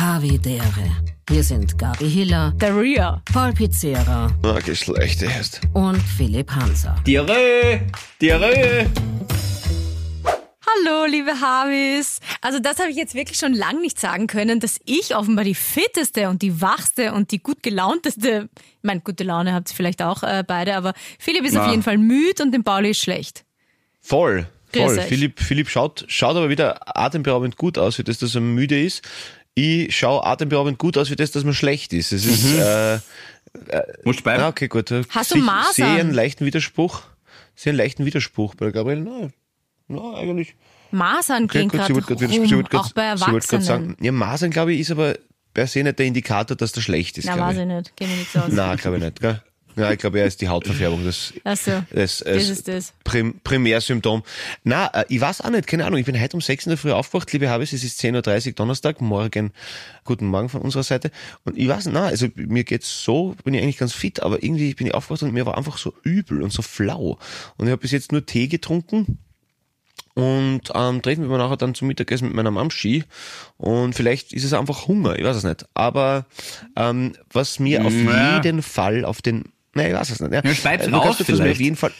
Havidere. Hier sind Gabi Hiller, Der Ria. Paul Pizzera Na, Geschlecht erst. und Philipp Hanser. Diarrhoe! Diarrhoe! Hallo, liebe Havis. Also das habe ich jetzt wirklich schon lang nicht sagen können, dass ich offenbar die fitteste und die wachste und die gut gelaunteste, ich meine, gute Laune habt ihr vielleicht auch äh, beide, aber Philipp ist Na. auf jeden Fall müde und dem Pauli ist schlecht. Voll. Grüß Voll. euch. Philipp, Philipp schaut, schaut aber wieder atemberaubend gut aus, für das, dass er müde ist. Ich schaue atemberaubend gut aus, für das, dass man schlecht ist. Es ist, äh, Musst du bleiben? ah, okay, gut. Hast du Ich Masern? sehe einen leichten Widerspruch. Sehe einen leichten Widerspruch bei Gabriel. Nein, nein, eigentlich. Masern Okay, gehen gerade rum, grad- auch bei Erwachsenen. sagen, ja, Masern, glaube ich, ist aber per se nicht der Indikator, dass der schlecht ist. Na, glaub weiß ich. ich nicht, geht mir nichts aus. Nein, glaube ich nicht. Gell? Ja, ich glaube, er ist die Hautverfärbung. Das, Ach so, das, das ist das. Prim Primärsymptom. Na, äh, ich weiß auch nicht, keine Ahnung. Ich bin heute um 6 in der Früh aufgewacht, liebe Habis, es ist 10.30 Uhr Donnerstag, morgen, guten Morgen von unserer Seite. Und ich weiß, na, also mir geht's so, bin ich eigentlich ganz fit, aber irgendwie bin ich aufgewacht und mir war einfach so übel und so flau. Und ich habe bis jetzt nur Tee getrunken. Und ähm, treffen wir nachher dann zum Mittagessen mit meiner Mom Ski. Und vielleicht ist es einfach Hunger, ich weiß es nicht. Aber ähm, was mir auf Ja. jeden Fall auf den, nein, ich weiß es nicht. Ja, Ja, schreib's Äh, du raus vielleicht. auf jeden Fall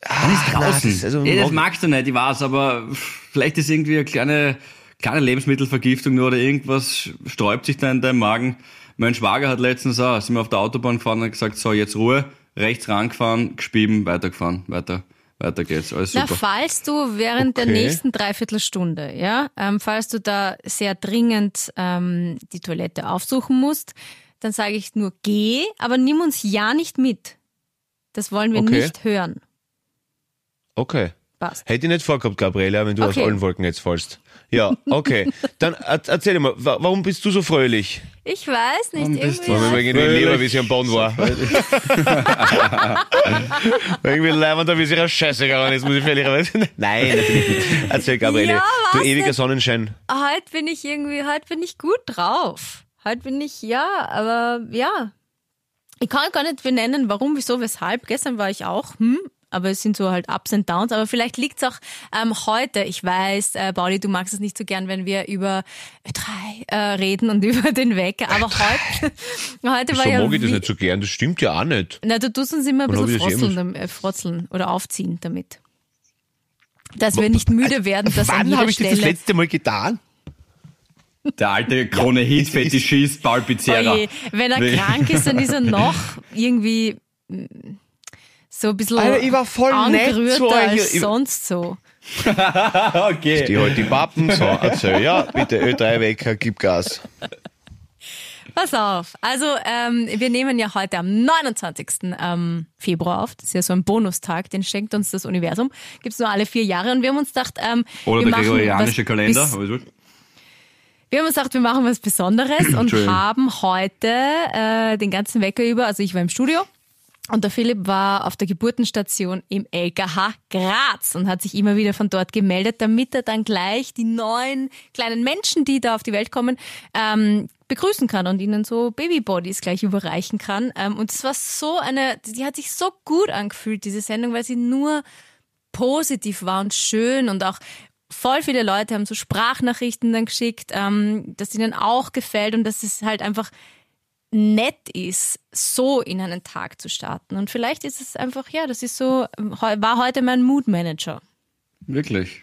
Dann ist Ah, draußen. nein, das- also ja, das magst du nicht, ich weiß, aber vielleicht ist irgendwie eine kleine, kleine Lebensmittelvergiftung nur oder irgendwas sträubt sich da in deinem Magen. Mein Schwager hat letztens auch, sind wir auf der Autobahn gefahren und gesagt, so, jetzt Ruhe, rechts rangefahren, gespieben, weitergefahren, weiter, weiter geht's, alles Na, super. falls du während der Okay. nächsten Dreiviertelstunde, ja, ähm, falls du da sehr dringend ähm, die Toilette aufsuchen musst, dann sage ich nur geh, aber nimm uns ja nicht mit. Das wollen wir Okay. nicht hören. Okay. Passt. Hätte ich nicht vorgehabt, Gabriela, wenn du Okay. aus allen Wolken jetzt fallst. Ja, okay. Dann er- erzähl dir mal, wa- warum bist du so fröhlich? Ich weiß nicht, Warum bist irgendwie. Hat- irgendwie lieber, wie sie am Boden war. irgendwie leibender, wie sie ihre Scheiße gegangen ist, muss ich ehrlicherweise. Nein, natürlich nicht. Erzähl, Gabriele. Ja, du ewiger denn? Sonnenschein. Heute bin ich irgendwie, heute bin ich gut drauf. Heute bin ich, ja, aber ja. Ich kann gar nicht benennen, warum, wieso, weshalb. Gestern war ich auch, hm, aber es sind so halt Ups und Downs. Aber vielleicht liegt's auch ähm, heute. Ich weiß, äh, Pauli, du magst es nicht so gern, wenn wir über Ö3 äh, reden und über den Wecker. Aber heute, heute war So ja mag ich das nicht so gern, das stimmt ja auch nicht. na, du tust uns immer ein Wann bisschen frotzeln, äh, frotzeln oder aufziehen damit. Dass wir nicht müde werden, dass an Wann jeder habe ich das das letzte Mal getan? Der alte Krone-Hit-Fetischist Paul Pizzerra. Oje, wenn er krank ist, dann ist er noch irgendwie mm, so ein bisschen Alter, ich war voll angerührter zu euch. als Ich- sonst so. okay. Die halt die Pappen, so, erzähl, ja, bitte Ö3-Wecker, gib Gas. Pass auf. Also, ähm, wir nehmen ja heute am 29. Ähm, Februar auf. Das ist ja so ein Bonustag, den schenkt uns das Universum. Gibt's nur alle vier Jahre und wir haben uns gedacht, ähm, Oder wir der machen gregorianische Kalender. bis-. Wir haben uns gedacht, wir machen was Besonderes und haben heute äh, den ganzen Wecker über, also ich war im Studio und der Philipp war auf der Geburtenstation im LKH Graz und hat sich immer wieder von dort gemeldet, damit er dann gleich die neuen kleinen Menschen, die da auf die Welt kommen, ähm, begrüßen kann und ihnen so Babybodies gleich überreichen kann. Ähm, und es war so eine, die hat sich so gut angefühlt, diese Sendung, weil sie nur positiv war und schön und auch voll viele Leute haben so Sprachnachrichten dann geschickt, ähm, dass ihnen auch gefällt und dass es halt einfach nett ist, so in einen Tag zu starten. Und vielleicht ist es einfach, ja, das ist so, heu- war heute mein Mood Manager. Wirklich.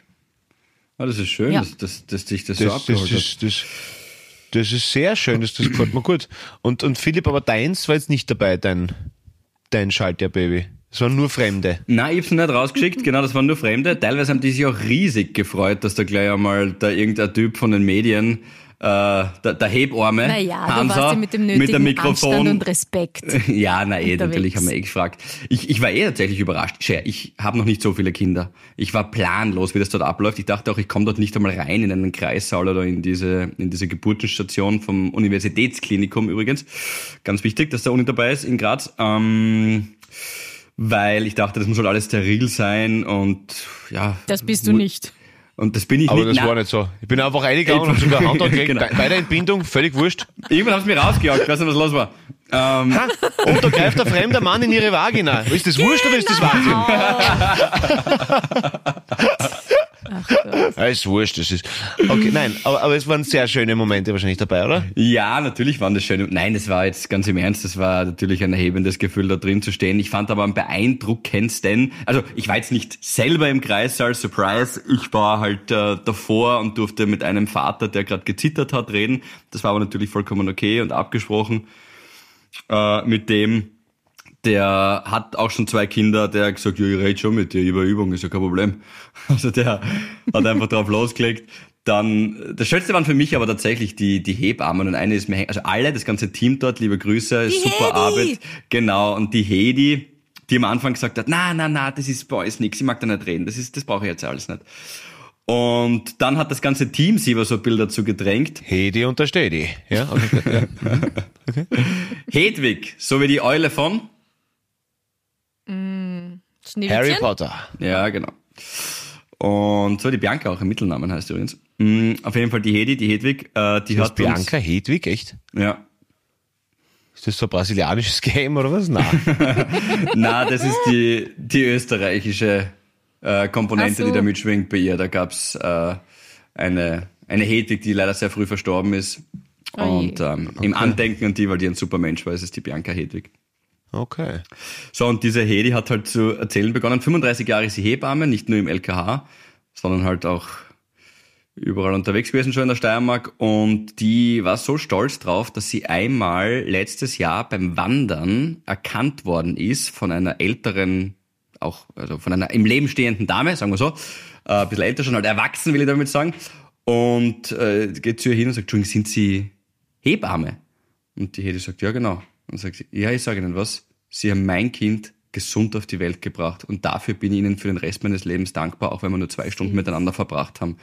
Ah, das ist schön, Ja. dass, dass, dass dich das, so Das, das, abgeholt hat. das, das, das ist sehr schön, das, das gefällt mir gut. Und, und Philipp, aber deins war jetzt nicht dabei, dein, dein Schaltjahr-Baby. Es waren nur Fremde. Nein, ich hab's nicht rausgeschickt, genau, das waren nur Fremde. Teilweise haben die sich auch riesig gefreut, dass da gleich einmal da irgendein Typ von den Medien, äh, der, der Hebarme, Naja, du Hansa, warst ja mit dem mit dem nötigen Mikrofon. Anstand und Respekt. Ja, na eh, natürlich haben wir eh gefragt. Ich, ich war eh tatsächlich überrascht. Ich habe noch nicht so viele Kinder. Ich war planlos, wie das dort abläuft. Ich dachte auch, ich komme dort nicht einmal rein in einen Kreissaal oder in diese, in diese Geburtenstation vom Universitätsklinikum übrigens. Ganz wichtig, dass der Uni dabei ist in Graz. Ähm, weil ich dachte, das muss halt alles steril sein und ja. Das bist du nicht. Und das bin ich Aber nicht. das Nein. war nicht so. Ich bin einfach reingegangen und sogar Hand angelegt. Genau. Bei der Entbindung, völlig wurscht. Irgendwann haben sie mich rausgejagt, ich weiß nicht, was los war. Ähm, Ha? Und da greift ein fremder Mann in ihre Vagina. Ist das wurscht oder ist das Wahnsinn? Ach Gott. Ja, ist wurscht, das ist. Okay, nein, aber, aber es waren sehr schöne Momente wahrscheinlich dabei, oder? Ja, natürlich waren das schöne. Nein, das war jetzt ganz im Ernst, das war natürlich ein erhebendes Gefühl, da drin zu stehen. Ich fand aber am beeindruckendsten, also ich war jetzt nicht selber im Kreissaal, Surprise, ich war halt äh, davor und durfte mit einem Vater, der gerade gezittert hat, reden. Das war aber natürlich vollkommen okay und abgesprochen äh, mit dem. Der hat auch schon zwei Kinder, der hat gesagt, ja, ich rede schon mit dir über Übung, ist ja kein Problem. Also der hat einfach drauf losgelegt. Dann, das Schönste waren für mich aber tatsächlich die, die Hebammen und eine ist mir, also alle, das ganze Team dort, liebe Grüße, Die super Hedi! Arbeit. Genau, und die Hedi, die am Anfang gesagt hat, na, na, na, das ist bei uns nix, ich mag da nicht reden, das ist, das brauche ich jetzt alles nicht. Und dann hat das ganze Team sie über so Bilder dazu gedrängt. Hedi und der Stedi. Ja, okay. ja. Hedwig, so wie die Eule von, Schneewittchen? Harry Potter. Ja, genau. Und so die Bianca auch im Mittelnamen heißt übrigens. Mm, Auf jeden Fall die Hedi, die Hedwig, äh, die Das hat Bianca Hedwig, echt? Uns, ja. Ist das so ein brasilianisches Game oder was? Nein. Na, das ist die, die österreichische äh, Komponente, so. die da mitschwingt bei ihr. Da gab's äh, eine, eine Hedwig, die leider sehr früh verstorben ist. Oh. Und ähm, im Andenken an die, weil die ein super Mensch war, ist es die Bianca Hedwig. Okay. So, und diese Hedi hat halt zu erzählen begonnen. 35 Jahre ist sie Hebamme, nicht nur im LKH, sondern halt auch überall unterwegs gewesen schon in der Steiermark. Und die war so stolz drauf, dass sie einmal letztes Jahr beim Wandern erkannt worden ist von einer älteren, auch also von einer im Leben stehenden Dame, sagen wir so, äh, ein bisschen älter schon, halt erwachsen will ich damit sagen. Und äh, geht zu ihr hin und sagt, Entschuldigung, sind Sie Hebamme? Und die Hedi sagt, ja genau. Und sagt sie, ja, ich sage Ihnen was, Sie haben mein Kind gesund auf die Welt gebracht und dafür bin ich Ihnen für den Rest meines Lebens dankbar, auch wenn wir nur zwei Stunden miteinander verbracht haben.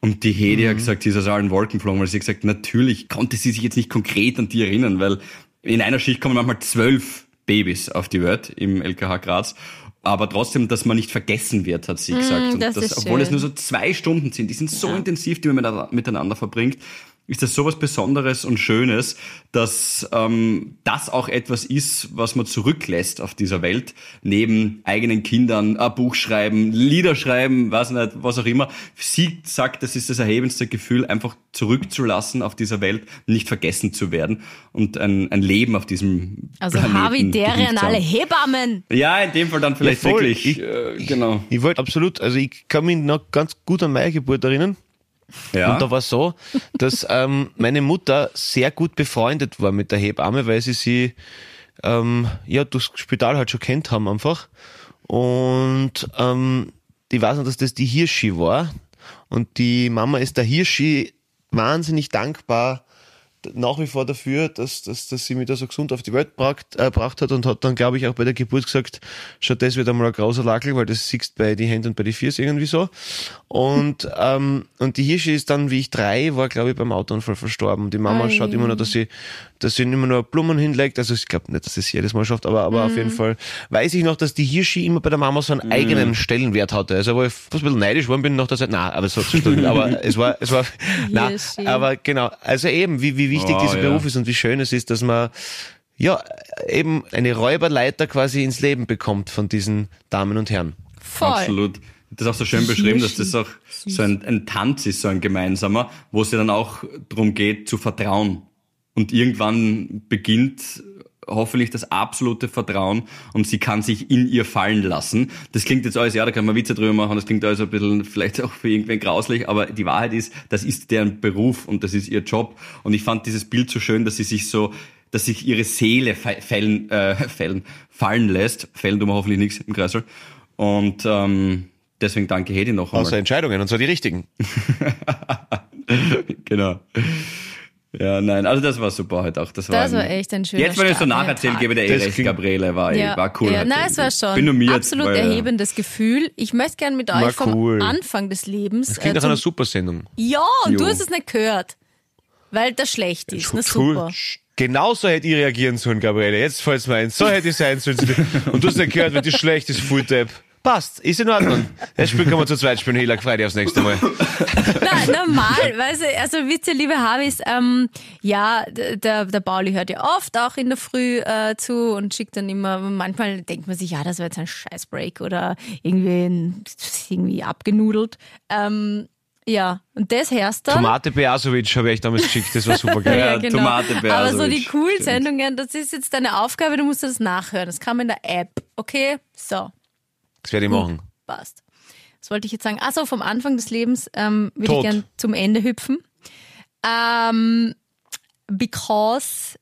Und die Hedi hat gesagt, sie ist aus allen Wolken geflogen, weil sie hat gesagt, natürlich konnte sie sich jetzt nicht konkret an die erinnern, weil in einer Schicht kommen manchmal zwölf Babys auf die Welt im LKH Graz. Aber trotzdem, dass man nicht vergessen wird, hat sie gesagt. Und das das, obwohl es schön. nur so zwei Stunden sind, die sind so intensiv, die man miteinander verbringt, ist das sowas Besonderes und Schönes, dass ähm, das auch etwas ist, was man zurücklässt auf dieser Welt, neben eigenen Kindern, ein Buch schreiben, Lieder schreiben, weiß nicht, was auch immer. Sie sagt, das ist das erhebendste Gefühl, einfach zurückzulassen auf dieser Welt, nicht vergessen zu werden und ein, ein Leben auf diesem Also Planeten Havidere geliebt an alle. Hebammen. Ja, in dem Fall dann vielleicht Ja, wirklich. Ich- äh, genau. Ich wollte absolut, also ich kann mich noch ganz gut an meine Geburt erinnern. Ja. Und da war so, dass ähm, meine Mutter sehr gut befreundet war mit der Hebamme, weil sie sie ähm, ja durchs Spital halt schon kennt haben einfach. Und ähm, ich weiß noch, dass das die Hirschi war. Und die Mama ist der Hirschi wahnsinnig dankbar nach wie vor dafür, dass, dass, dass sie mich da so gesund auf die Welt gebracht, äh, gebracht hat und hat dann, glaube ich, auch bei der Geburt gesagt, schon das wird einmal ein großer Lackel, weil das siehst bei die Hände und bei die Füße irgendwie so. Und, ähm, und die Hirsche ist dann, wie ich drei war, glaube ich, beim Autounfall verstorben. Die Mama Ei. schaut immer noch, dass sie, dass sie immer nur Blumen hinlegt. Also ich glaube nicht, dass sie es jedes Mal schafft, aber, aber auf jeden Fall weiß ich noch, dass die Hirschi immer bei der Mama so einen eigenen Stellenwert hatte. Also wo ich fast ein bisschen neidisch geworden bin nach der Zeit, nein, aber so zu stimmen. aber es war, es war, Hirschi. aber genau. Also eben, wie, wie wichtig Oh, dieser ja. Beruf ist und wie schön es ist, dass man, ja, eben eine Räuberleiter quasi ins Leben bekommt von diesen Damen und Herren. Voll. Absolut. Das ist auch so schön beschrieben, dass das auch so ein, ein Tanz ist, so ein gemeinsamer, wo es ja dann auch darum geht, zu vertrauen. Und irgendwann beginnt hoffentlich das absolute Vertrauen und sie kann sich in ihr fallen lassen. Das klingt jetzt alles, ja, da kann man Witze drüber machen, das klingt alles ein bisschen vielleicht auch für irgendwen grauslich, aber die Wahrheit ist, das ist deren Beruf und das ist ihr Job. Und ich fand dieses Bild so schön, dass sie sich so, dass sich ihre Seele fällen, äh, fällen, fallen lässt. Fällen tun wir hoffentlich nichts im Kreisel. Und ähm, deswegen danke Hedi noch einmal. Außer Entscheidungen, und zwar die richtigen. genau. Ja, nein, also das war super heute auch. Das war, Das war ein- echt ein schöner Jetzt, wenn ich so Start in den nacherzähle, Tag. gebe der eh Das recht, klingt- Gabriele, war, eh- war cool. Ja, nein, es war schon Bin normiert, absolut weil, erhebendes Gefühl. Ich möchte gerne mit euch vom cool. Anfang des Lebens. Das klingt äh, nach einer zum- Supersendung. ja, und du Jo. hast es nicht gehört, weil das schlecht ist. Na super. Genau so hätte ich reagieren sollen, Gabriele. Jetzt fällt es mir ein. So hätte ich sein sollen. Und du hast nicht gehört, wenn die schlecht ist, Fulltap. Passt, ist in Ordnung. Das Spiel können wir zu zweit spielen, Hila, freu dich aufs nächste Mal. Na, normal, weißt du, also wisst ihr, liebe Habis, ähm, ja, der, der Pauli hört ja oft auch in der Früh äh, zu und schickt dann immer, manchmal denkt man sich, ja, das war jetzt ein Scheißbreak oder irgendwie, ein- irgendwie abgenudelt. Ähm, ja, und das hörst dann. Tomate Beasovic habe ich euch damals geschickt, das war super geil. Ja, Tomate Aber so die Beasovic, coolen. Sendungen, das ist jetzt deine Aufgabe, du musst das nachhören. Das kann man in der App, okay? So. Das werde ich machen. Passt. Was wollte ich jetzt sagen? Achso, vom Anfang des Lebens ähm, würde ich Tod. gern zum Ende hüpfen. Ähm, because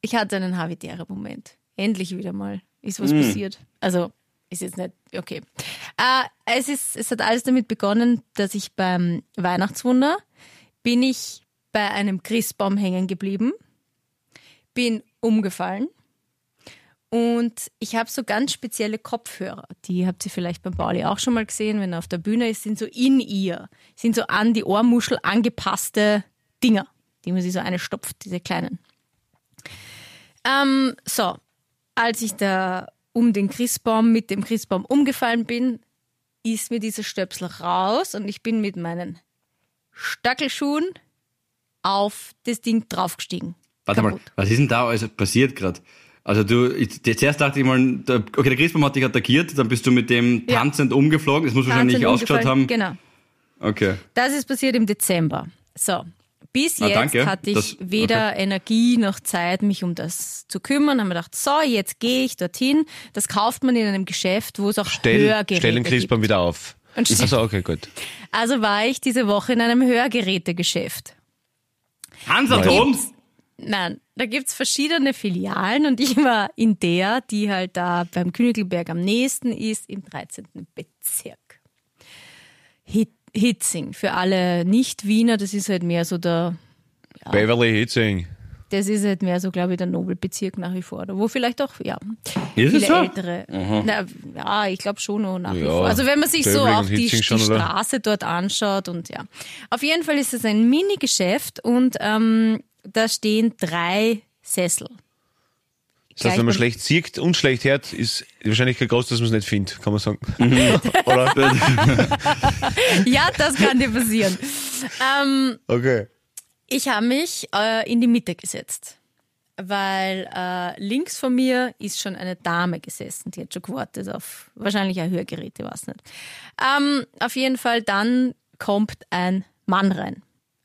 ich hatte einen Havidere-Moment. Endlich wieder mal ist was passiert. Also ist jetzt nicht, okay. Äh, es, ist, es hat alles damit begonnen, dass ich beim Weihnachtswunder bin ich bei einem Christbaum hängen geblieben, bin umgefallen und ich habe so ganz spezielle Kopfhörer. Die habt ihr vielleicht beim Pauli auch schon mal gesehen, wenn er auf der Bühne ist, sind so in ihr, sind so an die Ohrmuschel angepasste Dinger, die man sich so eine stopft, diese kleinen. Ähm, so, als ich da um den Christbaum mit dem Christbaum umgefallen bin, ist mir dieser Stöpsel raus und ich bin mit meinen Stackelschuhen auf das Ding draufgestiegen. Warte mal, Kaputt. was ist denn da alles passiert gerade? Also du, ich, zuerst dachte ich mal, der, okay, der Christbaum hat dich attackiert, dann bist du mit dem Ja. tanzend umgeflogen. Das muss wahrscheinlich Tanzend ausgeschaut haben. Genau. Okay. Das ist passiert im Dezember. So. Bis Ah, jetzt danke. hatte ich Das- weder Energie noch Zeit, mich um das zu kümmern. Haben wir gedacht, so, jetzt gehe ich dorthin. Das kauft man in einem Geschäft, wo es auch Stell, Hörgeräte stell den gibt. Christbaum wieder auf. Und stell- Also okay, gut. Also war ich diese Woche in einem Hörgerätegeschäft. Hansaton? Nein, da gibt's verschiedene Filialen und ich war in der, die halt da beim Königelberg am nächsten ist, im 13. Bezirk. Hit Hitzing. Für alle Nicht-Wiener, das ist halt mehr so der, Beverly Hitzing. das ist halt mehr so, glaube ich, der Nobelbezirk nach wie vor. Wo vielleicht auch, ja, Ist es viele so? ältere. Na, ja, ich glaube schon noch nach wie Ja, vor. Also wenn man sich so auch die, die schon? Straße dort anschaut und ja. Auf jeden Fall ist es ein Mini-Geschäft und ähm, da stehen drei Sessel. Das heißt, wenn man schlecht sieht und schlecht hört, ist die Wahrscheinlichkeit groß, dass man es nicht findet, kann man sagen. Mhm. Ja, das kann dir passieren. ähm, Okay. ich habe mich äh, in die Mitte gesetzt, weil äh, links von mir ist schon eine Dame gesessen, die hat schon gewartet auf wahrscheinlich ein Hörgeräte, weiß nicht. Ähm, auf jeden Fall dann kommt ein Mann rein.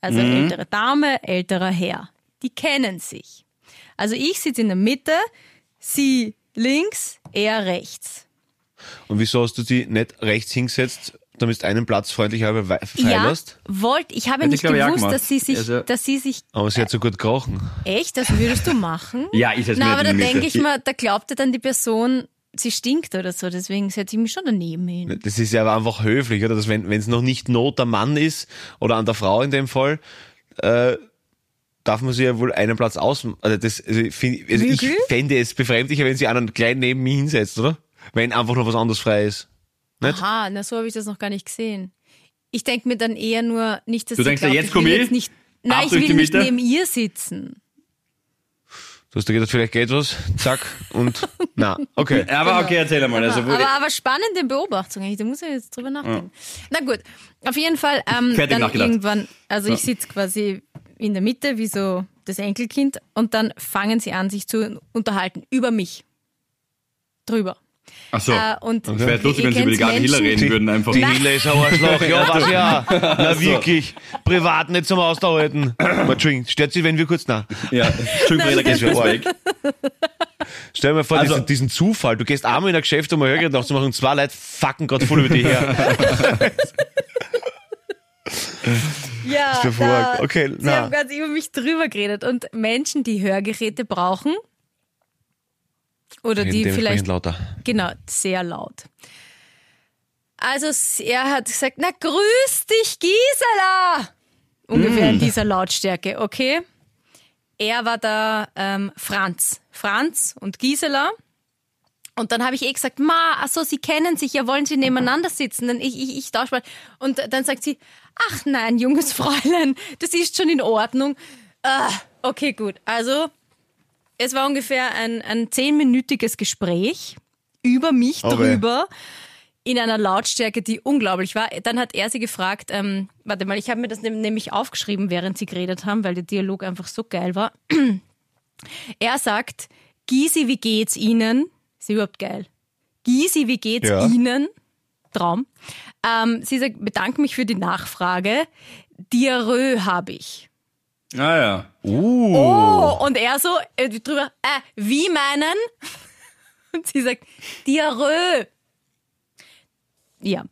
Also eine ältere Dame, älterer Herr. Die kennen sich. Also ich sitze in der Mitte, sie links, er rechts. Und wieso hast du die nicht rechts hingesetzt, damit du einen Platz freundlicherweise wei- frei Ja, lässt? wollte, ich habe Hätte nicht ich, ich, gewusst, gemacht. dass sie sich, Also- dass sie sich Aber sie hat so gut gerochen. Echt? Das würdest du machen? Ja, ich setze Na, aber da denke ich mal, da glaubte dann die Person, sie stinkt oder so, deswegen setze ich mich schon daneben hin. Das ist ja aber einfach höflich, oder? Dass wenn es noch nicht Not am Mann ist oder an der Frau in dem Fall, äh, darf man sich ja wohl einen Platz aus. Also, das, also, ich, find, also ich fände es befremdlicher, wenn sie einen klein neben mir hinsetzt, oder? Wenn einfach noch was anderes frei ist. Nicht? Aha, na so habe ich das noch gar nicht gesehen. Ich denke mir dann eher nur nicht, dass Du sie denkst glaubt, jetzt ich will komm ich, jetzt nicht, ab Nein, ich will nicht neben ihr sitzen. Du hast dir gedacht, vielleicht geht was, zack, und na, okay. Ja, aber okay, erzähl einmal. Also, wo, aber, aber spannende Beobachtung, eigentlich, da muss ich jetzt drüber nachdenken. Na gut, auf jeden Fall ähm, dann irgendwann, also ich sitze quasi in der Mitte, wie so das Enkelkind, und dann fangen sie an, sich zu unterhalten über mich. Drüber. Ach so. Äh, und Es wäre lustig, wenn sie über die Gabi Hiller Menschen- reden würden einfach. Die Hille ist ein Arschloch, ja, was ja. Na wirklich, privat nicht zum Ausdauern. Entschuldigung, stört sie, wenn wir kurz, na. Ja, Entschuldigung, Das geht kurz arg. weg. Stell dir mal vor, Also- diesen, diesen Zufall. Du gehst einmal in ein Geschäft, um ein Hörgerät nachzumachen und zwei Leute fucken gerade voll über dich her. Ja, hervorragend. Okay, sie na. haben ganz über mich drüber geredet. Und Menschen, die Hörgeräte brauchen, oder die vielleicht lauter. Genau, sehr laut. Also er hat gesagt, na grüß dich Gisela! Ungefähr in dieser Lautstärke, okay? Er war da ähm, Franz. Franz und Gisela. Und dann habe ich eh gesagt, ma, ach so, sie kennen sich, ja, wollen sie nebeneinander sitzen? Dann ich, ich, ich tausche mal. Und dann sagt sie, ach nein, junges Fräulein, das ist schon in Ordnung. Ah, okay, gut. Also es war ungefähr ein, ein zehnminütiges Gespräch über mich Okay. drüber. in einer Lautstärke, die unglaublich war. Dann hat er sie gefragt, ähm, warte mal, ich habe mir das nämlich aufgeschrieben, während sie geredet haben, weil der Dialog einfach so geil war. Er sagt, Gysi, wie geht's Ihnen? Ist überhaupt geil. Gysi, wie geht's Ja. Ihnen? Traum. Ähm, sie sagt, bedanke mich für die Nachfrage. Diarrhoe habe ich. Ah ja. Oh, und er so äh, drüber, äh, wie meinen? Und sie sagt, Diarrhoe. Ja.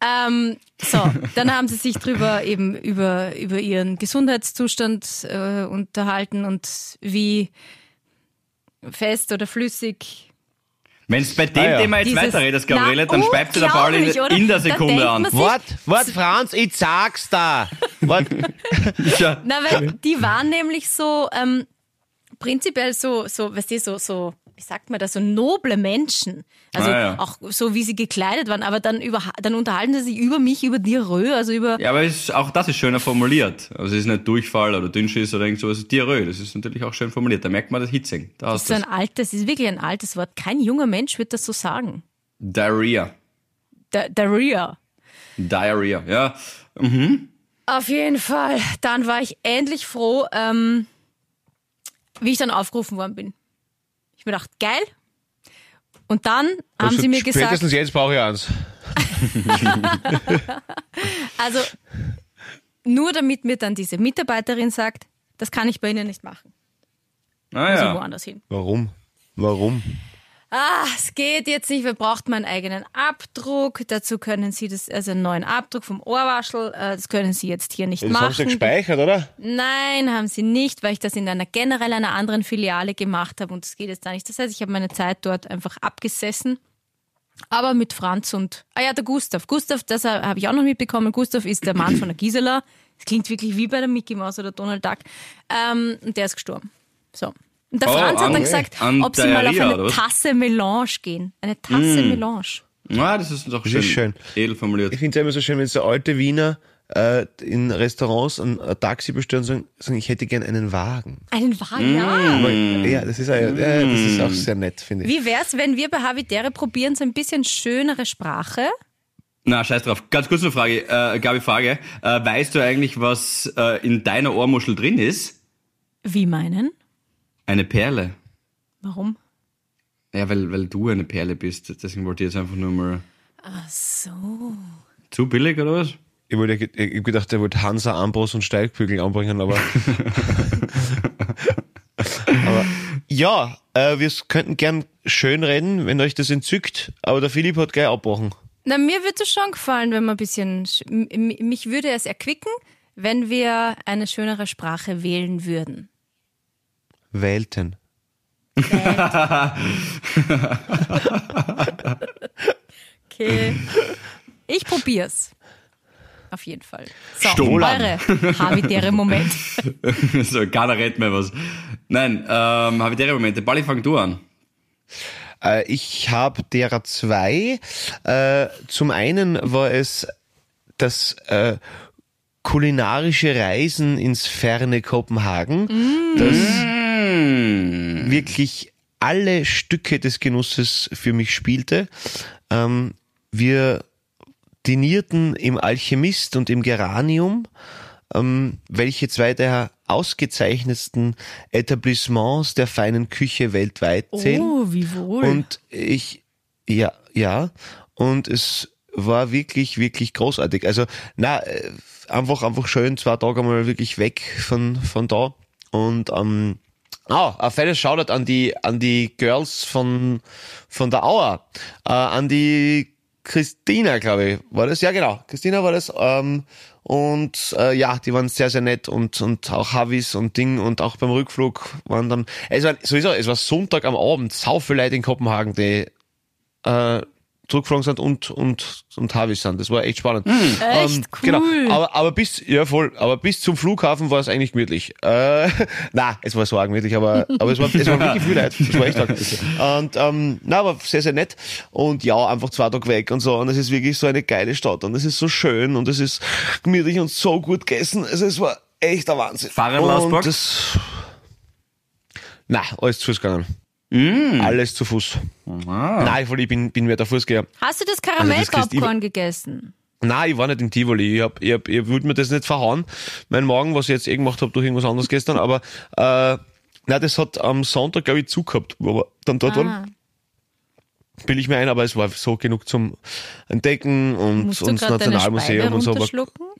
Ähm, so, dann haben sie sich drüber eben über, über ihren Gesundheitszustand äh, unterhalten und wie fest oder flüssig. Wenn du bei dem Ah ja. Thema jetzt Dieses- weiterredest, Gabriele, dann Na, schreibt dir der Paul in, in der Sekunde an. Wart, wart, Franz, ich sag's da. Ja. Na, weil die waren nämlich so ähm, prinzipiell so, so, weißt du, so, so, wie sagt man das, so noble Menschen. Also Ah, ja. auch so, wie sie gekleidet waren, aber dann, über, dann unterhalten sie sich über mich, über Diarrhoe, also über. Ja, aber es, auch das ist schöner formuliert. Also es ist nicht Durchfall oder Dünnschiss oder irgend sowas, ist Diarrhoe. Das ist natürlich auch schön formuliert. Da merkt man das Hitzing. Da Das ist du ein altes, das ist wirklich ein altes Wort. Kein junger Mensch wird das so sagen. Diarrhea. Da- Diarrhea. Diarrhea, ja. Auf jeden Fall. Dann war ich endlich froh, ähm, wie ich dann aufgerufen worden bin. Ich mir gedacht, geil. Und dann haben Also sie mir gesagt, Spätestens jetzt brauche ich eins. also nur damit mir dann diese Mitarbeiterin sagt, das kann ich bei Ihnen nicht machen. Ah Muss ich ja. woanders hin. Warum? Warum? Ah, es geht jetzt nicht, wir brauchen meinen eigenen Abdruck. Dazu können Sie das, also einen neuen Abdruck vom Ohrwaschel, äh, das können Sie jetzt hier nicht Das haben sie machen. gespeichert, oder? Nein, haben sie nicht, weil ich das in einer generell einer anderen Filiale gemacht habe und das geht jetzt da nicht. Das heißt, ich habe meine Zeit dort einfach abgesessen. Aber mit Franz und, ah ja, der Gustav. Gustav, das habe ich auch noch mitbekommen. Gustav ist der Mann von der Gisela. Das klingt wirklich wie bei der Mickey Mouse oder Donald Duck. Ähm, und der ist gestorben. So. Und der Oh, Franz hat an- dann gesagt, an ob sie mal auf eine oder? Tasse Melange gehen. Eine Tasse Melange. Ah, das ist doch Das schön, ist schön. edel formuliert. Ich finde es immer so schön, wenn so alte Wiener äh, in Restaurants ein, ein Taxi bestellen und sagen, sagen, ich hätte gern einen Wagen. Einen Wagen, ja. Aber, Ja, das ist, auch, ja, das ist auch sehr nett, finde ich. Wie wär's, wenn wir bei Havidere probieren, so ein bisschen schönere Sprache? Na, scheiß drauf. Ganz kurz eine Frage, äh, Gabi, Frage. Äh, weißt du eigentlich, was äh, in deiner Ohrmuschel drin ist? Wie meinen? Eine Perle. Warum? Ja, weil, weil du eine Perle bist. Deswegen wollte ich jetzt einfach nur mal. Ach so. Zu billig oder was? Ich, wollte, ich gedacht, der wollte Hansa, Ambros und Steigbügel anbringen, aber. aber ja, äh, wir könnten gern schön reden, wenn euch das entzückt, aber der Philipp hat gleich abgebrochen. Na, mir würde es schon gefallen, wenn man ein bisschen. Mich würde es erquicken, wenn wir eine schönere Sprache wählen würden. Wählten. Okay. Ich probier's. Auf jeden Fall. So, Stumm. eure habitäre Moment. so, keiner redet mehr was. Nein, ähm, der Momente. Balli, fang du an. Äh, ich habe derer zwei. Äh, zum einen war es das äh, kulinarische Reisen ins ferne Kopenhagen, das wirklich alle Stücke des Genusses für mich spielte. Ähm, wir dinierten im Alchemist und im Geranium, ähm, welche zwei der ausgezeichnetsten Etablissements der feinen Küche weltweit zählen. Oh, wie wohl. Und ich, ja, ja, und es war wirklich, wirklich großartig. Also, na, äh, einfach, einfach schön, zwei Tage mal wirklich weg von, von da. Und, ähm, Ah, ein fettes Shoutout an die, an die Girls von, von der Auer, äh, an die Christina, glaube ich, war das? Ja, genau. Christina war das. Ähm, und äh, ja, die waren sehr, sehr nett und, und auch Havis und Ding und auch beim Rückflug waren dann. Es war sowieso, es war Sonntag am Abend, sau viele Leute in Kopenhagen, die äh, zurückgeflogen sind und, und, und Havis sind. Das war echt spannend. Echt Genau. cool. Aber, aber bis, ja voll, aber bis zum Flughafen war es eigentlich gemütlich. Äh, na, es war so arg gemütlich, aber, aber es war, es war wirklich viel Leute. Es war echt arg. Und, ähm, na, aber sehr, sehr nett. Und ja, einfach zwei Tage weg und so. Und es ist wirklich so eine geile Stadt. Und es ist so schön und es ist gemütlich und so gut gegessen. Also es war echt der Wahnsinn. Das, na, alles zu gegangen. Alles zu Fuß. Nein, weil ich bin, bin mehr der Fußgeher. Hast du das das Karamellpopcorn gegessen? Nein, ich war nicht im Tivoli. Ich, hab, ich, hab, ich würde mir das nicht verhauen. Mein Magen, was ich jetzt eh gemacht habe durch irgendwas anderes gestern, aber äh, nein, das hat am Sonntag, glaube ich, zugehabt, wo wir dann dort Ah. waren. Bill ich mir ein, aber es war so genug zum Entdecken und, Musst du und Nationalmuseum und so. Aber?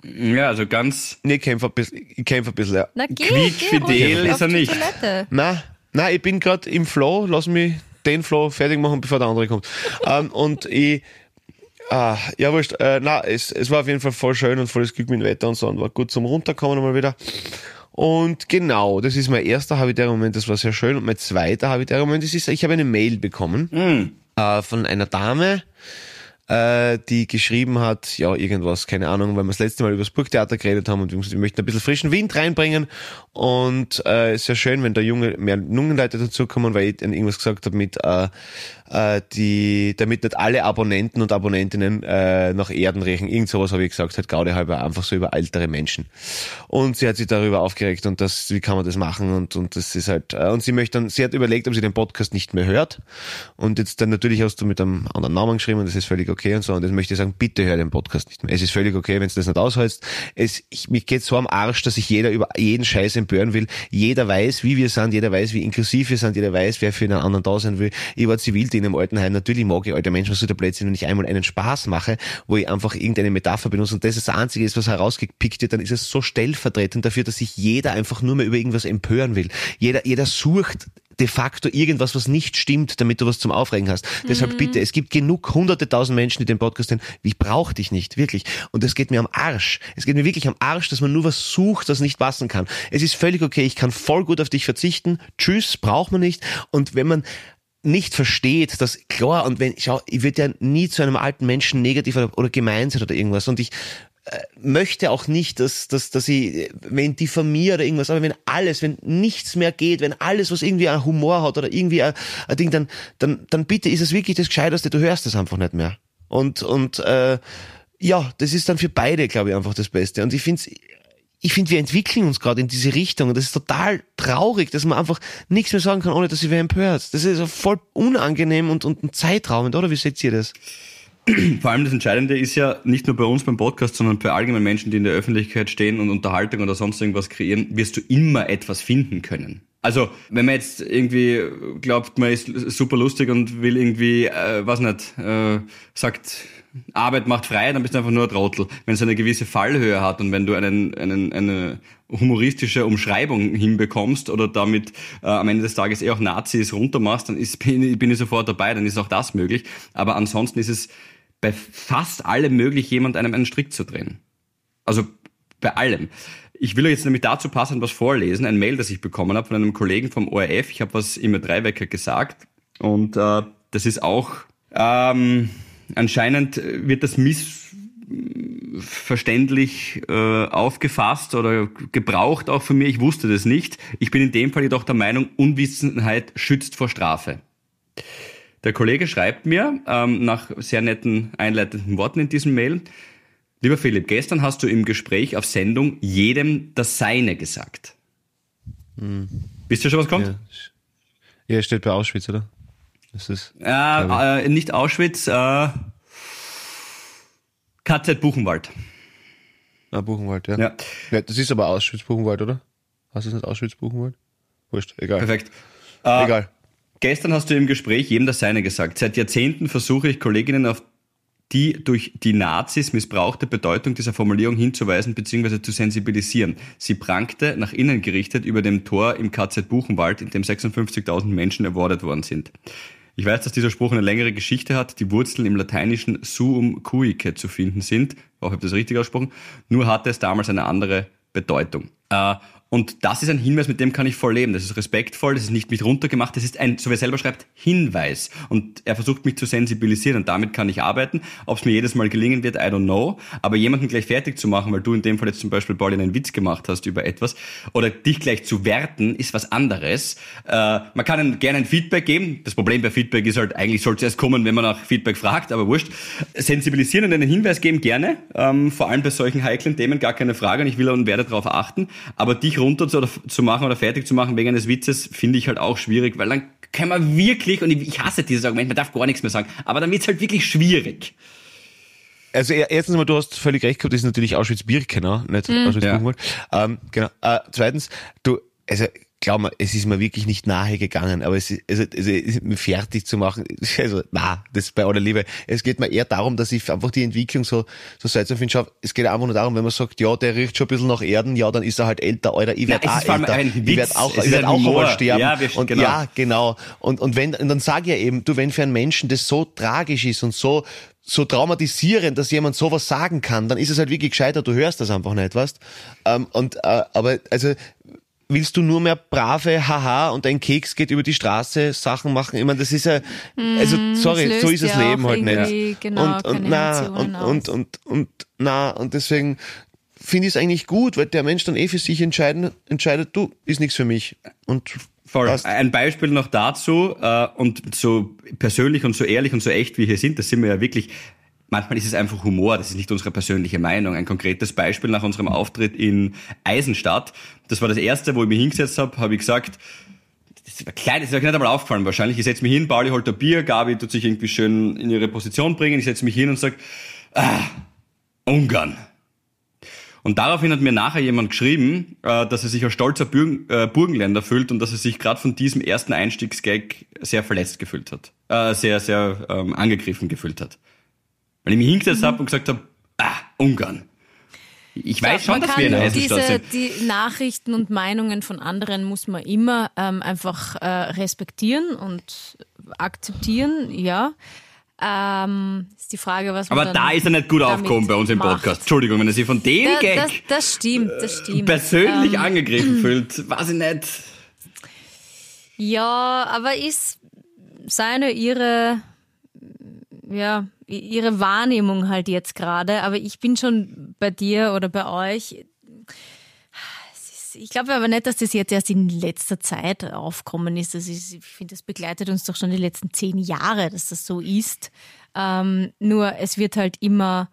Ja, also ganz nee, ich kämpfe ein bisschen, ich kämpfe ein bisschen, ja. Na geh, geh runter ist er nicht. Toilette. Nein, nein, ich bin gerade im Flow, lass mich den Flow fertig machen, bevor der andere kommt. ähm, und ich, ah, ja wurscht, äh, na, es, es war auf jeden Fall voll schön und volles Glück mit dem Wetter und so und war gut zum Runterkommen mal wieder. Und genau, das ist mein erster Habitäre-Moment, das war sehr schön. Und mein zweiter Habitäre-Moment, das ist, ich habe eine Mail bekommen äh, von einer Dame, äh, die geschrieben hat, ja, irgendwas, keine Ahnung, weil wir das letzte Mal über das Burgtheater geredet haben und wir möchten ein bisschen frischen Wind reinbringen. Und äh, ist ja schön, wenn da junge, mehr junge Leute dazukommen, weil ich irgendwas gesagt habe mit, äh, äh, die, damit nicht alle Abonnenten und Abonnentinnen äh, nach Erden riechen. Irgend sowas habe ich gesagt, halt Gaude halber einfach so über ältere Menschen. Und sie hat sich darüber aufgeregt und das, wie kann man das machen und, und das ist halt, äh, und sie möchte dann, sie hat überlegt, ob sie den Podcast nicht mehr hört. Und jetzt dann natürlich hast du mit einem anderen Namen geschrieben und das ist völlig okay und so. Und jetzt möchte ich sagen, bitte hör den Podcast nicht mehr. Es ist völlig okay, wenn du das nicht aushältst. Es, ich, mich geht so am Arsch, dass sich jeder über jeden Scheiß empören will. Jeder weiß, wie wir sind, jeder weiß, wie inklusiv wir sind, jeder weiß, wer für einen anderen da sein will. Ich war Zivildienst im Altenheim. Natürlich mag ich alte Menschen, was so der Blödsinn, wenn ich einmal einen Spaß mache, wo ich einfach irgendeine Metapher benutze und das ist das Einzige ist, was herausgepickt wird, dann ist es so stellvertretend dafür, dass sich jeder einfach nur mehr über irgendwas empören will. Jeder, jeder sucht de facto irgendwas, was nicht stimmt, damit du was zum Aufregen hast. Deshalb bitte, es gibt genug hunderte tausend Menschen, die den Podcast hören. Ich brauche dich nicht, wirklich. Und es geht mir am Arsch. Es geht mir wirklich am Arsch, dass man nur was sucht, das nicht passen kann. Es ist völlig okay, ich kann voll gut auf dich verzichten. Tschüss, braucht man nicht. Und wenn man nicht versteht, dass klar, und wenn, schau, ich würde ja nie zu einem alten Menschen negativ oder, oder gemein sein oder irgendwas. Und ich äh, möchte auch nicht, dass, dass, dass ich, wenn diffamiere oder irgendwas, aber wenn alles, wenn nichts mehr geht, wenn alles, was irgendwie ein Humor hat oder irgendwie ein, ein Ding, dann, dann, dann bitte ist es wirklich das Gescheiterste, du hörst es einfach nicht mehr. Und, und äh, ja, das ist dann für beide, glaube ich, einfach das Beste. Und ich finde ich finde, wir entwickeln uns gerade in diese Richtung und das ist total traurig, dass man einfach nichts mehr sagen kann, ohne dass sie wer empört. Das ist voll unangenehm und, und zeitraubend, oder? Wie seht ihr das? Vor allem das Entscheidende ist ja nicht nur bei uns beim Podcast, sondern für allgemein Menschen, die in der Öffentlichkeit stehen und Unterhaltung oder sonst irgendwas kreieren, wirst du immer etwas finden können. Also, wenn man jetzt irgendwie glaubt, man ist super lustig und will irgendwie, äh, was nicht, äh, sagt, Arbeit macht frei, dann bist du einfach nur ein Trottel. Wenn es eine gewisse Fallhöhe hat und wenn du einen, einen, eine humoristische Umschreibung hinbekommst oder damit äh, am Ende des Tages eh auch Nazis runtermachst, dann ist, bin, ich- bin ich sofort dabei, dann ist auch das möglich. Aber ansonsten ist es bei fast allem möglich, jemand einem einen Strick zu drehen. Also bei allem. Ich will euch jetzt nämlich dazu passend was vorlesen, ein Mail, das ich bekommen habe von einem Kollegen vom ORF. Ich habe was im Dreiwecker gesagt und äh, das ist auch ähm, anscheinend wird das missverständlich äh, aufgefasst oder gebraucht auch von mir. Ich wusste das nicht. Ich bin in dem Fall jedoch der Meinung, Unwissenheit schützt vor Strafe. Der Kollege schreibt mir ähm, nach sehr netten einleitenden Worten in diesem Mail, Lieber Philipp, gestern hast du im Gespräch auf Sendung jedem das Seine gesagt. Wisst ihr schon, was kommt? Ja, ja steht bei Auschwitz, oder? Das ist, Äh, äh, nicht Auschwitz, äh, KZ Buchenwald. ah, Buchenwald, ja. Ja. ja. Das ist aber Auschwitz, Buchenwald, oder? Hast du es nicht Auschwitz, Buchenwald? Wurscht, egal. Perfekt. Äh, Egal. Gestern hast du im Gespräch jedem das Seine gesagt. Seit Jahrzehnten versuche ich Kolleginnen auf die durch die Nazis missbrauchte Bedeutung dieser Formulierung hinzuweisen bzw. zu sensibilisieren. Sie prangte, nach innen gerichtet, über dem Tor im KZ Buchenwald, in dem 56.000 Menschen ermordet worden sind. Ich weiß, dass dieser Spruch eine längere Geschichte hat, die Wurzeln im lateinischen suum cuique zu finden sind, auch habe ich das richtig ausgesprochen, nur hatte es damals eine andere Bedeutung. Äh, und das ist ein Hinweis, mit dem kann ich voll leben. Das ist respektvoll, das ist nicht mit runtergemacht, das ist ein, so wie er selber schreibt, Hinweis. Und er versucht mich zu sensibilisieren und damit kann ich arbeiten. Ob es mir jedes Mal gelingen wird, I don't know. Aber jemanden gleich fertig zu machen, weil du in dem Fall jetzt zum Beispiel, Paulin, einen Witz gemacht hast über etwas, oder dich gleich zu werten, ist was anderes. Äh, man kann einem gerne ein Feedback geben. Das Problem bei Feedback ist halt, eigentlich soll es erst kommen, wenn man nach Feedback fragt, aber wurscht. Sensibilisieren und einen Hinweis geben, gerne. Ähm, vor allem bei solchen heiklen Themen, gar keine Frage. Und ich will und werde darauf achten. Aber dich wirklich runter zu, zu machen oder fertig zu machen wegen eines Witzes, finde ich halt auch schwierig, weil dann kann man wirklich, und ich hasse dieses Argument, man darf gar nichts mehr sagen, aber dann wird's halt wirklich schwierig. Also erstens mal, du hast völlig recht gehabt, das ist natürlich Auschwitz-Birkenau, nicht Mhm. Auschwitz-Buchenwald. Ähm, genau. Äh, zweitens, du, also glaub mir, es ist mir wirklich nicht nahe gegangen, aber es ist, also, also es ist mir fertig zu machen, also na, das bei aller Liebe. Es geht mir eher darum, dass ich einfach die Entwicklung so, so seltsam finde. Schau, es geht einfach nur darum, wenn man sagt, ja, der riecht schon ein bisschen nach Erden, ja, dann ist er halt älter, Alter, ich werd Na, es auch älter. ich Witz, werd auch, ich werd auch einmal sterben. Ja, wir- und genau. ja, genau. Und, und wenn, und dann sage ich ja eben, du, wenn für einen Menschen das so tragisch ist und so, so traumatisierend, dass jemand sowas sagen kann, dann ist es halt wirklich gescheiter, du hörst das einfach nicht, weißt? Ähm, und, äh, aber, also, willst du nur mehr brave Haha und ein Keks geht über die Straße Sachen machen? Ich meine, das ist ja, also, sorry, so ist das ja Leben halt nicht. genau, und, und, keine na, und, und, und, und, na, und deswegen finde ich es eigentlich gut, weil der Mensch dann eh für sich entscheiden, entscheidet, du, ist nichts für mich. Und Voll. passt. Ein Beispiel noch dazu äh, und so persönlich und so ehrlich und so echt wie wir hier sind, das sind wir ja wirklich. Manchmal ist es einfach Humor, das ist nicht unsere persönliche Meinung. Ein konkretes Beispiel nach unserem Auftritt in Eisenstadt. Das war das erste, wo ich mich hingesetzt habe, habe ich gesagt, das war klein, das ist euch nicht einmal aufgefallen wahrscheinlich. Ich setze mich hin, Pauli holt ein Bier, Gabi tut sich irgendwie schön in ihre Position bringen, ich setze mich hin und sage, ah, Ungarn. Und daraufhin hat mir nachher jemand geschrieben, äh, dass er sich als stolzer äh, Burgenländer fühlt und dass er sich gerade von diesem ersten Einstiegsgag sehr verletzt gefühlt hat. Äh, sehr, sehr ähm, angegriffen gefühlt hat. Weil ich mich hingesetzt habe und gesagt habe, ah, Ungarn. Ich weiß schon, man dass wir in Eisenstadt diese, sind. Die Nachrichten und Meinungen von anderen muss man immer ähm, einfach äh, respektieren und akzeptieren, ja. Ähm, ist die Frage, was man Aber da ist er nicht gut aufgekommen bei uns im macht. Podcast. Entschuldigung, wenn er sich von dem Da, Gag das, das stimmt, das stimmt. persönlich Ähm, angegriffen fühlt, weiß ich nicht. Ja, aber ist seine, ihre, ja, ihre Wahrnehmung halt jetzt gerade. Aber ich bin schon bei dir oder bei euch. Ich glaube aber nicht, dass das jetzt erst in letzter Zeit aufkommen ist. Das ist ich finde, das begleitet uns doch schon die letzten zehn Jahre, dass das so ist. Ähm, nur es wird halt immer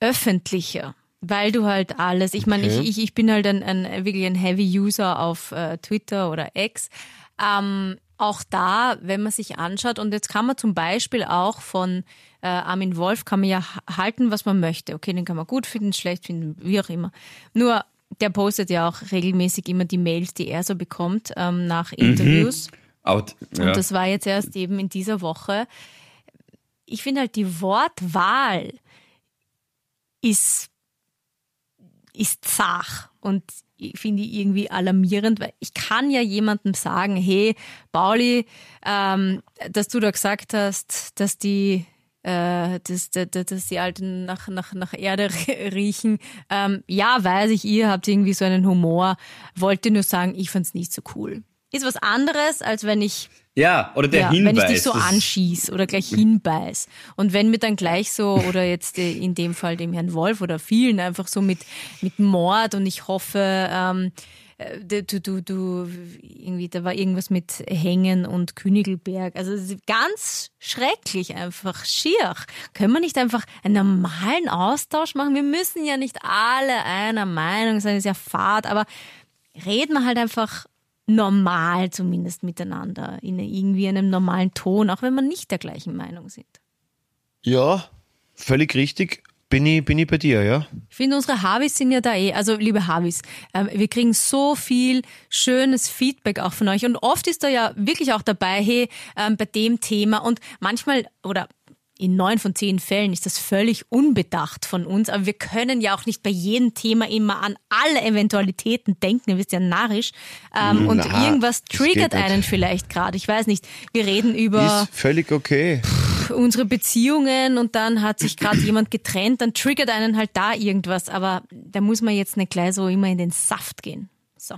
öffentlicher, weil du halt alles, ich meine, ich, ich, ich bin halt ein, ein wirklich ein Heavy User auf äh, Twitter oder X. Ähm, auch da, wenn man sich anschaut, und jetzt kann man zum Beispiel auch von äh, Armin Wolf, kann man ja halten, was man möchte. Okay, den kann man gut finden, schlecht finden, wie auch immer. Nur, der postet ja auch regelmäßig immer die Mails, die er so bekommt ähm, nach Interviews. Aber, ja. Und das war jetzt erst eben in dieser Woche. Ich finde halt, die Wortwahl ist, ist zach und ich finde ich irgendwie alarmierend, weil ich kann ja jemandem sagen, hey, Pauli, ähm, dass du da gesagt hast, dass die äh, dass, dass, dass die Alten nach, nach, nach Erde riechen. Ähm, ja, weiß ich, ihr habt irgendwie so einen Humor. Wollte nur sagen, ich fand's nicht so cool. Ist was anderes, als wenn ich ja, oder der ja, Hinweis. wenn ich dich so anschieß oder gleich hinbeiß. Und wenn mir dann gleich so, oder jetzt äh, in dem Fall dem Herrn Wolf oder vielen einfach so mit, mit Mord und ich hoffe, ähm, äh, du, du, du, irgendwie, da war irgendwas mit Hängen und Königelberg. Also ganz schrecklich einfach, schier. Können wir nicht einfach einen normalen Austausch machen? Wir müssen ja nicht alle einer Meinung sein, ist ja fad, aber reden wir halt einfach normal zumindest miteinander, in irgendwie einem normalen Ton, auch wenn wir nicht der gleichen Meinung sind. Ja, völlig richtig. Bin ich, bin ich bei dir, ja? Ich finde, unsere Havis sind ja da eh, also liebe Havis, ähm, wir kriegen so viel schönes Feedback auch von euch. Und oft ist da ja wirklich auch dabei, hey, ähm, bei dem Thema. Und manchmal oder in neun von zehn Fällen ist das völlig unbedacht von uns, aber wir können ja auch nicht bei jedem Thema immer an alle Eventualitäten denken, ihr wisst ja narrisch. Ähm, und Na, irgendwas das triggert einen vielleicht gerade, ich weiß nicht, wir reden über Ist völlig okay. Unsere Beziehungen und dann hat sich gerade jemand getrennt, dann triggert einen halt da irgendwas, aber da muss man jetzt nicht gleich so immer in den Saft gehen. So.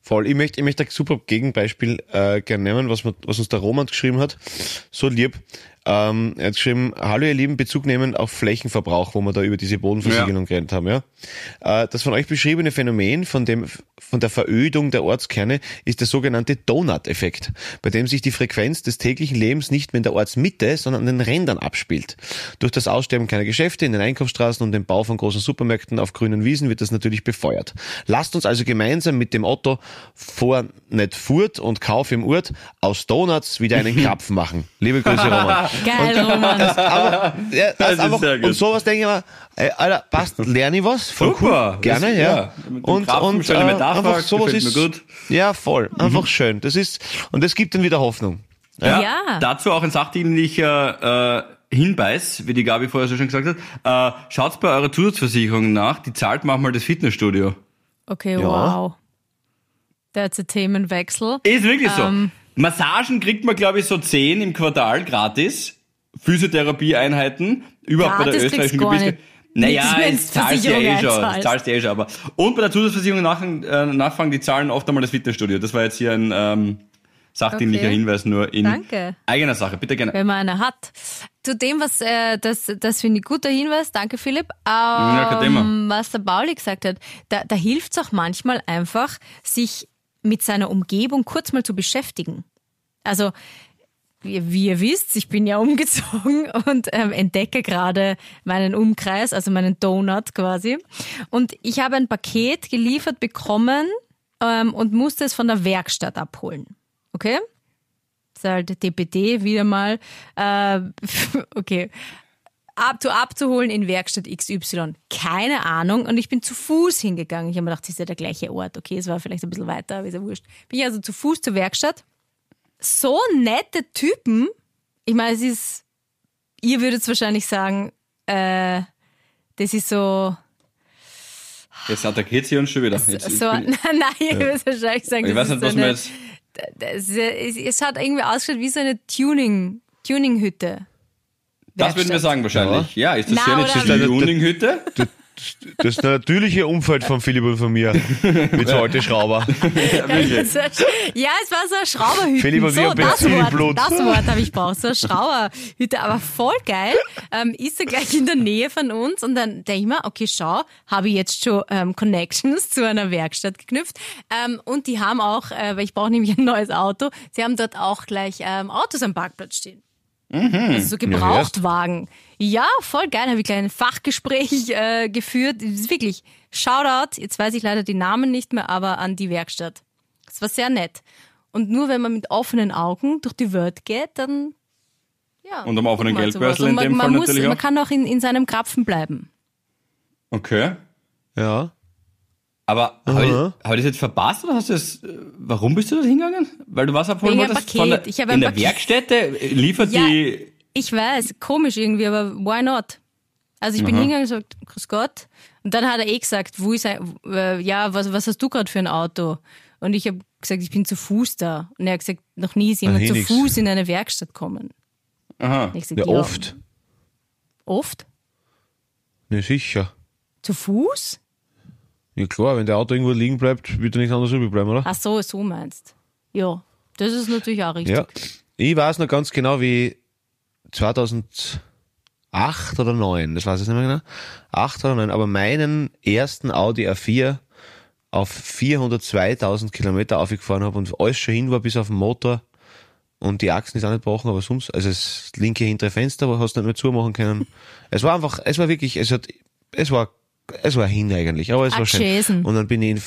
Voll. Ich möchte, ich möchte ein super Gegenbeispiel äh, gerne nehmen, was, man, was uns der Roman geschrieben hat. So lieb. Ähm, er hat geschrieben, hallo ihr Lieben, Bezug nehmend auf Flächenverbrauch, wo wir da über diese Bodenversiegelung geredet haben. Ja? Äh, das von euch beschriebene Phänomen von, dem, von der Verödung der Ortskerne ist der sogenannte Donut-Effekt, bei dem sich die Frequenz des täglichen Lebens nicht mehr in der Ortsmitte, sondern an den Rändern abspielt. Durch das Aussterben kleiner Geschäfte in den Einkaufsstraßen und den Bau von großen Supermärkten auf grünen Wiesen wird das natürlich befeuert. Lasst uns also gemeinsam mit dem Otto vor nicht Furt und Kauf im Ort aus Donuts wieder einen Krapfen machen. Liebe Grüße, Roman. Geil, Roman. Aber, ja, das Das ist einfach, sehr gut. und sowas denke ich mir, ey, Alter, passt, lerne ich was? Voll Super. Cool. Gerne, Das- ja. ja, Und, Krapfen, und äh, Metapher, einfach sowas ist, mir gut. ja, voll, einfach schön. Das ist, und das gibt dann wieder Hoffnung. Ja, Ja. Dazu auch ein sachdienlicher äh, Hinweis, wie die Gabi vorher so schon gesagt hat. Äh, schaut bei eurer Zusatzversicherung nach, die zahlt manchmal das Fitnessstudio. Okay, Ja. wow. That's a Themenwechsel. Ist wirklich so. Massagen kriegt man, glaube ich, so 10 im Quartal gratis. Physiotherapieeinheiten. Überhaupt bei der Gratis österreichischen nicht. Naja, es zahlst du ja eh schon. Zahlst eh schon, aber. Und bei der Zusatzversicherung nach, äh, nachfragen, die zahlen oft einmal das Fitnessstudio. Das war jetzt hier ein ähm, sachdienlicher Okay. Hinweis nur in Danke. eigener Sache. Bitte gerne. wenn man eine hat. Zu dem, was, äh, das, das finde ich guter Hinweis, danke Philipp. Ähm, Thema. was der Pauli gesagt hat, da, da hilft es auch manchmal einfach, sich mit seiner Umgebung kurz mal zu beschäftigen. Also, wie, ihr wisst, ich bin ja umgezogen und ähm, entdecke gerade meinen Umkreis, also meinen Donut quasi. Und ich habe ein Paket geliefert bekommen ähm, und musste es von der Werkstatt abholen. Okay? ist halt DPD wieder mal, äh, okay, ab, zu abzuholen in Werkstatt XY. Keine Ahnung. Und ich bin zu Fuß hingegangen. Ich habe mir gedacht, das ist ja der gleiche Ort. Okay, es war vielleicht ein bisschen weiter, aber ist ja wurscht. Bin ich also zu Fuß zur Werkstatt. So nette Typen. Ich meine, es ist, ihr würdet wahrscheinlich sagen, äh, das ist so, Jetzt attackiert sie uns schon wieder. Jetzt, so, nein, nein, ihr würdet wahrscheinlich sagen, ich das weiß ist nicht, was so eine, jetzt. das, es, es hat irgendwie ausgeschaut wie so eine Tuning, Tuning-Hütte. Das würden wir sagen wahrscheinlich. Ja, ist das Na, hier nicht die Tuning-Hütte? Das natürliche Umfeld von Philipp und von mir. Mit so alten Schrauber. Ja, es war so eine Schrauberhütte. Philipp und so, wir haben das. Wort, das Wort habe ich braucht. So eine Schrauberhütte, aber voll geil. Ähm, ist er gleich in der Nähe von uns und dann denke ich mir, okay, schau, habe ich jetzt schon ähm, Connections zu einer Werkstatt geknüpft. Ähm, und die haben auch, äh, weil ich brauche nämlich ein neues Auto, sie haben dort auch gleich ähm, Autos am Parkplatz stehen. Also so Gebrauchtwagen. Ja, voll geil. Habe ich gleich ein Fachgespräch äh, geführt. Das ist wirklich Shoutout. Jetzt weiß ich leider die Namen nicht mehr, aber an die Werkstatt. Das war sehr nett. Und nur wenn man mit offenen Augen durch die Welt geht, dann ja. Und am offenen man Geldbörsel in man, dem man Fall muss, natürlich Man auch. kann auch in, in seinem Krapfen bleiben. Okay. Ja. Aber habe ich, hab ich das jetzt verpasst oder hast du das, äh, warum bist du da hingegangen? Weil du was abholen Wegen wolltest? Von der, Paket. Ich habe in der Paket. Werkstätte äh, liefert Ja. die, Ich weiß, komisch irgendwie, aber why not? Also ich bin hingegangen und gesagt, grüß Gott. Und dann hat er eh gesagt, wo ist ein, äh, ja, was, was hast du gerade für ein Auto? Und ich habe gesagt, ich bin zu Fuß da. Und er hat gesagt, noch nie ist jemand hier zu nix. Fuß in eine Werkstatt gekommen. aha. Gesagt, Ja, ja, oft. Oft? Ne, sicher. Zu Fuß? Ja klar, wenn der Auto irgendwo liegen bleibt, wird er nichts anderes übrig bleiben, oder? Ach so, so meinst. Ja, das ist natürlich auch richtig. Ja. Ich weiß noch ganz genau, wie 2008 oder 9, das weiß ich nicht mehr genau, 8 oder 9, aber meinen ersten Audi A4 auf 402.000 Kilometer aufgefahren habe und alles schon hin war bis auf den Motor und die Achsen ist auch nicht gebrochen, aber sonst, also das linke hintere Fenster, hast nicht mehr zumachen können. Es war einfach, es war wirklich, es hat, es war, es war hin eigentlich, aber es war schön. Und dann bin ich in,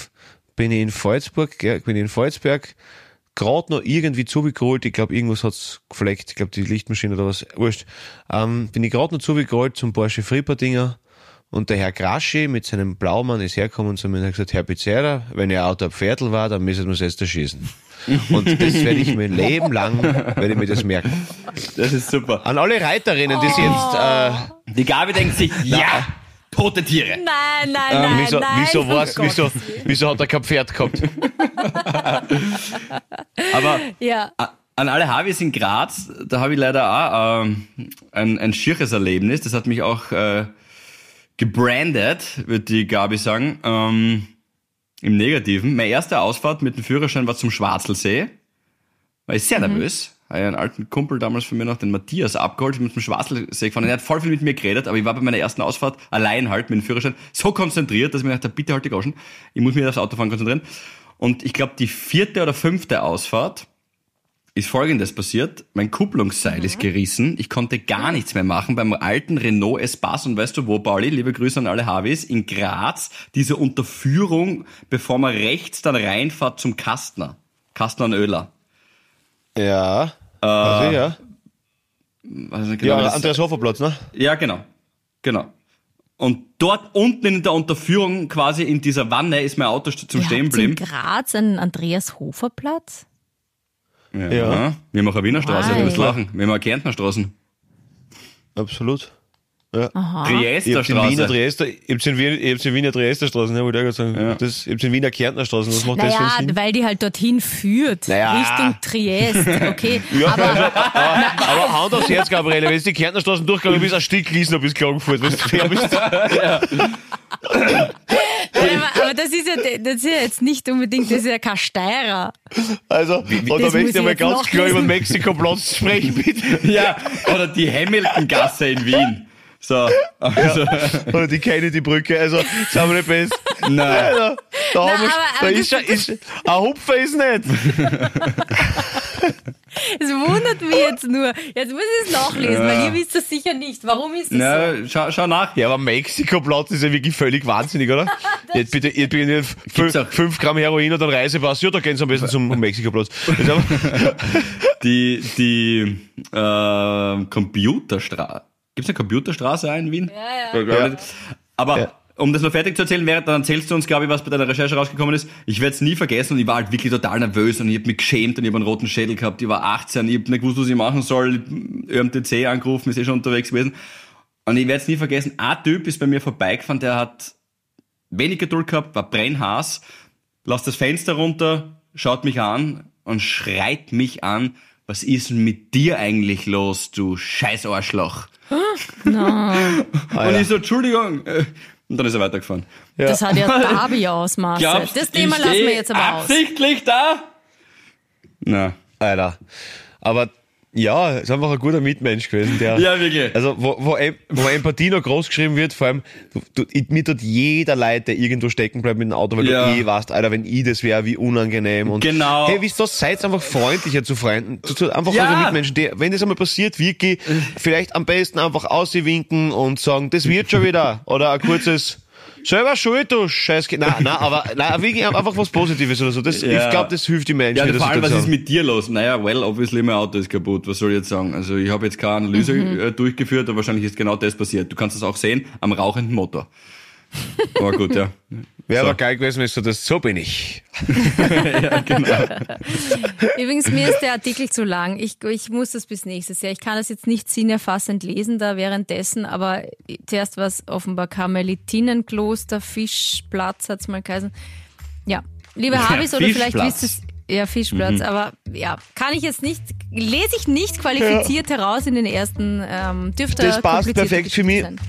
bin ich in Volzburg, gell, bin ich in Volzberg, gerade noch irgendwie zugeholt, ich glaube, irgendwas hat's gefleckt, ich glaube, die Lichtmaschine oder was, wurscht. Ähm, bin ich gerade noch zugeholt zum Porsche Fripperdinger und der Herr Graschi mit seinem Blaumann ist hergekommen und zu mir und hat gesagt, Herr Pizzeria, wenn Ihr Auto ein Pferdl war, dann müssen wir es erst erschießen. und das werde ich mir Leben lang, werde ich mir das merken. Das ist super. An alle Reiterinnen, die sie jetzt, äh, Die Gabi denkt sich, ja, tote Tiere. Nein, nein, nein, wieso, nein. wieso, oh was, Gott. wieso, wieso hat er kein Pferd gehabt? Aber Ja. an alle Harvis in Graz, da habe ich leider auch ähm, ein, ein schieres Erlebnis. Das hat mich auch äh, gebrandet, würde die Gabi sagen. Ähm, Im Negativen. Meine erste Ausfahrt mit dem Führerschein war zum Schwarzelsee. War ich sehr nervös. Habe einen alten Kumpel damals von mir noch, den Matthias, abgeholt, mit dem Schwarzelsee gefahren. Er hat voll viel mit mir geredet, aber ich war bei meiner ersten Ausfahrt allein halt mit dem Führerschein so konzentriert, dass ich mir dachte, bitte halt die Goschen, ich muss mich aufs Autofahren konzentrieren. Und ich glaube, die vierte oder fünfte Ausfahrt ist folgendes passiert. Mein Kupplungsseil ist gerissen. Ich konnte gar nichts mehr machen beim alten Renault Espace. Und weißt du wo, Pauli? Liebe Grüße an alle Havis. In Graz, diese Unterführung, bevor man rechts dann reinfährt zum Kastner. Kastner und Öler. Ja. also, ja. Also genau, Ja, das- Andreas Hoferplatz, ne? ja, genau. Genau. Und dort unten in der Unterführung, quasi in dieser Wanne, ist mein Auto zum Ihr Stehen habt in geblieben. Graz einen Andreas Hofer Platz? Ja. Ja. Wir haben auch eine Wiener Straße, wir müssen lachen. Wir haben auch Kärntner Straßen. Absolut. Triester Ich hab's in Wiener Straße. Triester, ich hab's in, Wien, ich hab's in Wiener Triesterstraßen, ja, wollte ich sagen. Ja. Das, ich hab's in Wiener Kärntnerstraßen, was macht das für Naja, einen Sinn? weil die halt dorthin führt. Naja. Richtung Triest, okay. Ja, Aber aber Hand aufs Herz, Gabriele, wenn du die Kärntnerstraßen durchgegangen bist, ein Stück Liesner bis Klagenfurt, wenn du fair bist. aber, aber das ist ja das ist ja jetzt nicht unbedingt, das ist ja kein Steirer. Also, möchte muss ich ich mal ganz klar über den Mexiko-Platz sprechen, bitte. Ja, oder die Hamilton-Gasse in Wien. So, also, Oder die Kennedy-Brücke, also, sind wir nicht best. nein. Also, da, haben wir, aber- da aber ist schon, ist, ein Hupfer ist nicht. Es wundert mich jetzt nur. Jetzt muss ich es nachlesen, weil ihr wisst das sicher nicht. Warum ist das so? Na, schau, schau nach. Ja, aber Mexiko-Platz ist ja wirklich völlig wahnsinnig, oder? Jetzt bitte, jetzt bitte Gibt's auch- 5 Gramm Heroin und einen Reisepass. Ja, da gehen sie am besten zum Mexiko-Platz. Die, die äh, Computerstraße. Gibt's eine Computerstraße auch in Wien? Ja, ja. Aber Ja. um das noch fertig zu erzählen, während dann erzählst du uns, glaube ich, was bei deiner Recherche rausgekommen ist. Ich werde es nie vergessen und ich war halt wirklich total nervös und ich habe mich geschämt und ich habe einen roten Schädel gehabt. Ich war 18, ich habe nicht gewusst, was ich machen soll. ÖMTC angerufen, ist eh schon unterwegs gewesen. Und ich werde es nie vergessen, ein Typ ist bei mir vorbeigefahren, der hat wenig Geduld gehabt, war brennhaß, lasst das Fenster runter, schaut mich an und schreit mich an, was ist denn mit dir eigentlich los, du scheiß Arschloch? Und ich so, Entschuldigung. äh, Und dann ist er weitergefahren. Das hat ja. Glaubst, Das Thema lassen wir jetzt aber aus. absichtlich da? Na, Alter. Aber ja, ist einfach ein guter Mitmensch gewesen, der. Ja, wirklich. Also, wo, wo, wo Empathie noch groß geschrieben wird, vor allem, du, du, mir tut jeder leid, der irgendwo stecken bleibt mit dem Auto, weil Ja. du eh weißt, Alter, wenn ich das wäre, wie unangenehm. Und Genau. Hey, wisst ihr, seid einfach freundlicher zu Freunden, zu, zu, einfach Ja. eure Mitmenschen. Die, wenn das einmal passiert, wirklich, vielleicht am besten einfach auswinken und sagen, das wird schon wieder. Oder ein kurzes, selber schuld, du scheiß Nein, nein, aber, nein, wirklich einfach was Positives oder so. Das, Ja. Ich glaube, das hilft die Menschen Ja, vor allem, was ist mit dir los? Naja, well, obviously, mein Auto ist kaputt. Was soll ich jetzt sagen? Also, ich habe jetzt keine Analyse äh, durchgeführt, aber wahrscheinlich ist genau das passiert. Du kannst es auch sehen am rauchenden Motor. Aber gut, ja. Wäre So. aber geil gewesen, wenn du das, so bin ich. Übrigens, mir ist der Artikel zu lang. Ich, ich muss das bis nächstes Jahr. Ich kann das jetzt nicht sinnerfassend lesen da währenddessen, aber zuerst war es offenbar Karmelitinnenkloster, Fischplatz hat's mal geheißen. Ja, liebe Ja, Habis, oder vielleicht wisst es, ja, Fischplatz, aber ja, kann ich jetzt nicht, lese ich nicht qualifiziert heraus in den ersten, ähm, dürfte Das passt perfekt für mich. sein.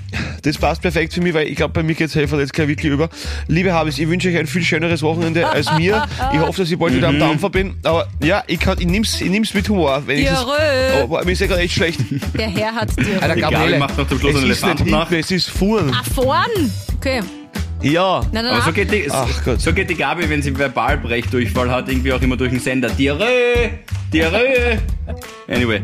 Das passt perfekt für mich, weil ich glaube, bei mir geht's Helfer jetzt gleich wirklich über. Liebe Habis, ich wünsche euch ein viel schöneres Wochenende als mir. Ich hoffe, dass ich bald wieder am Dampfer bin. Aber ja, ich, kann, ich, nimm's, ich nimm's mit Humor. Wenn ich Ja, rö. oh, boah, mir ist ja gerade echt schlecht. Der Herr hat dir. Alter, Gabriele, ich mach noch zum Schluss es einen ist nicht Elefanten nach. es ist vorn. Ah, vorn! Okay. Ja. Na, dann Aber so geht, die, Ach Gott. so geht die Gabi, wenn sie Verbalbrechdurchfall hat, irgendwie auch immer durch den Sender. Diarrhoe! Diarrhoe! Anyway.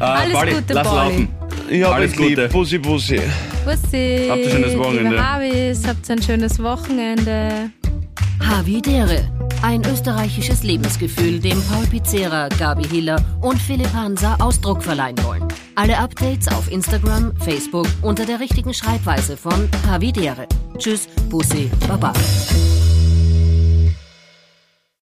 Äh, Alles Pauli, Gute, lass Pauli. laufen. Ich hab Alles lieb. Gute. Bussi, bussi. Bussi. Habt ein schönes Wochenende. Liebe Habis, habt ein schönes Wochenende. Havidere. Ein österreichisches Lebensgefühl, dem Paul Pizzera, Gabi Hiller und Philipp Hansa Ausdruck verleihen wollen. Alle Updates auf Instagram, Facebook unter der richtigen Schreibweise von Havidere. Tschüss, Bussi, Baba.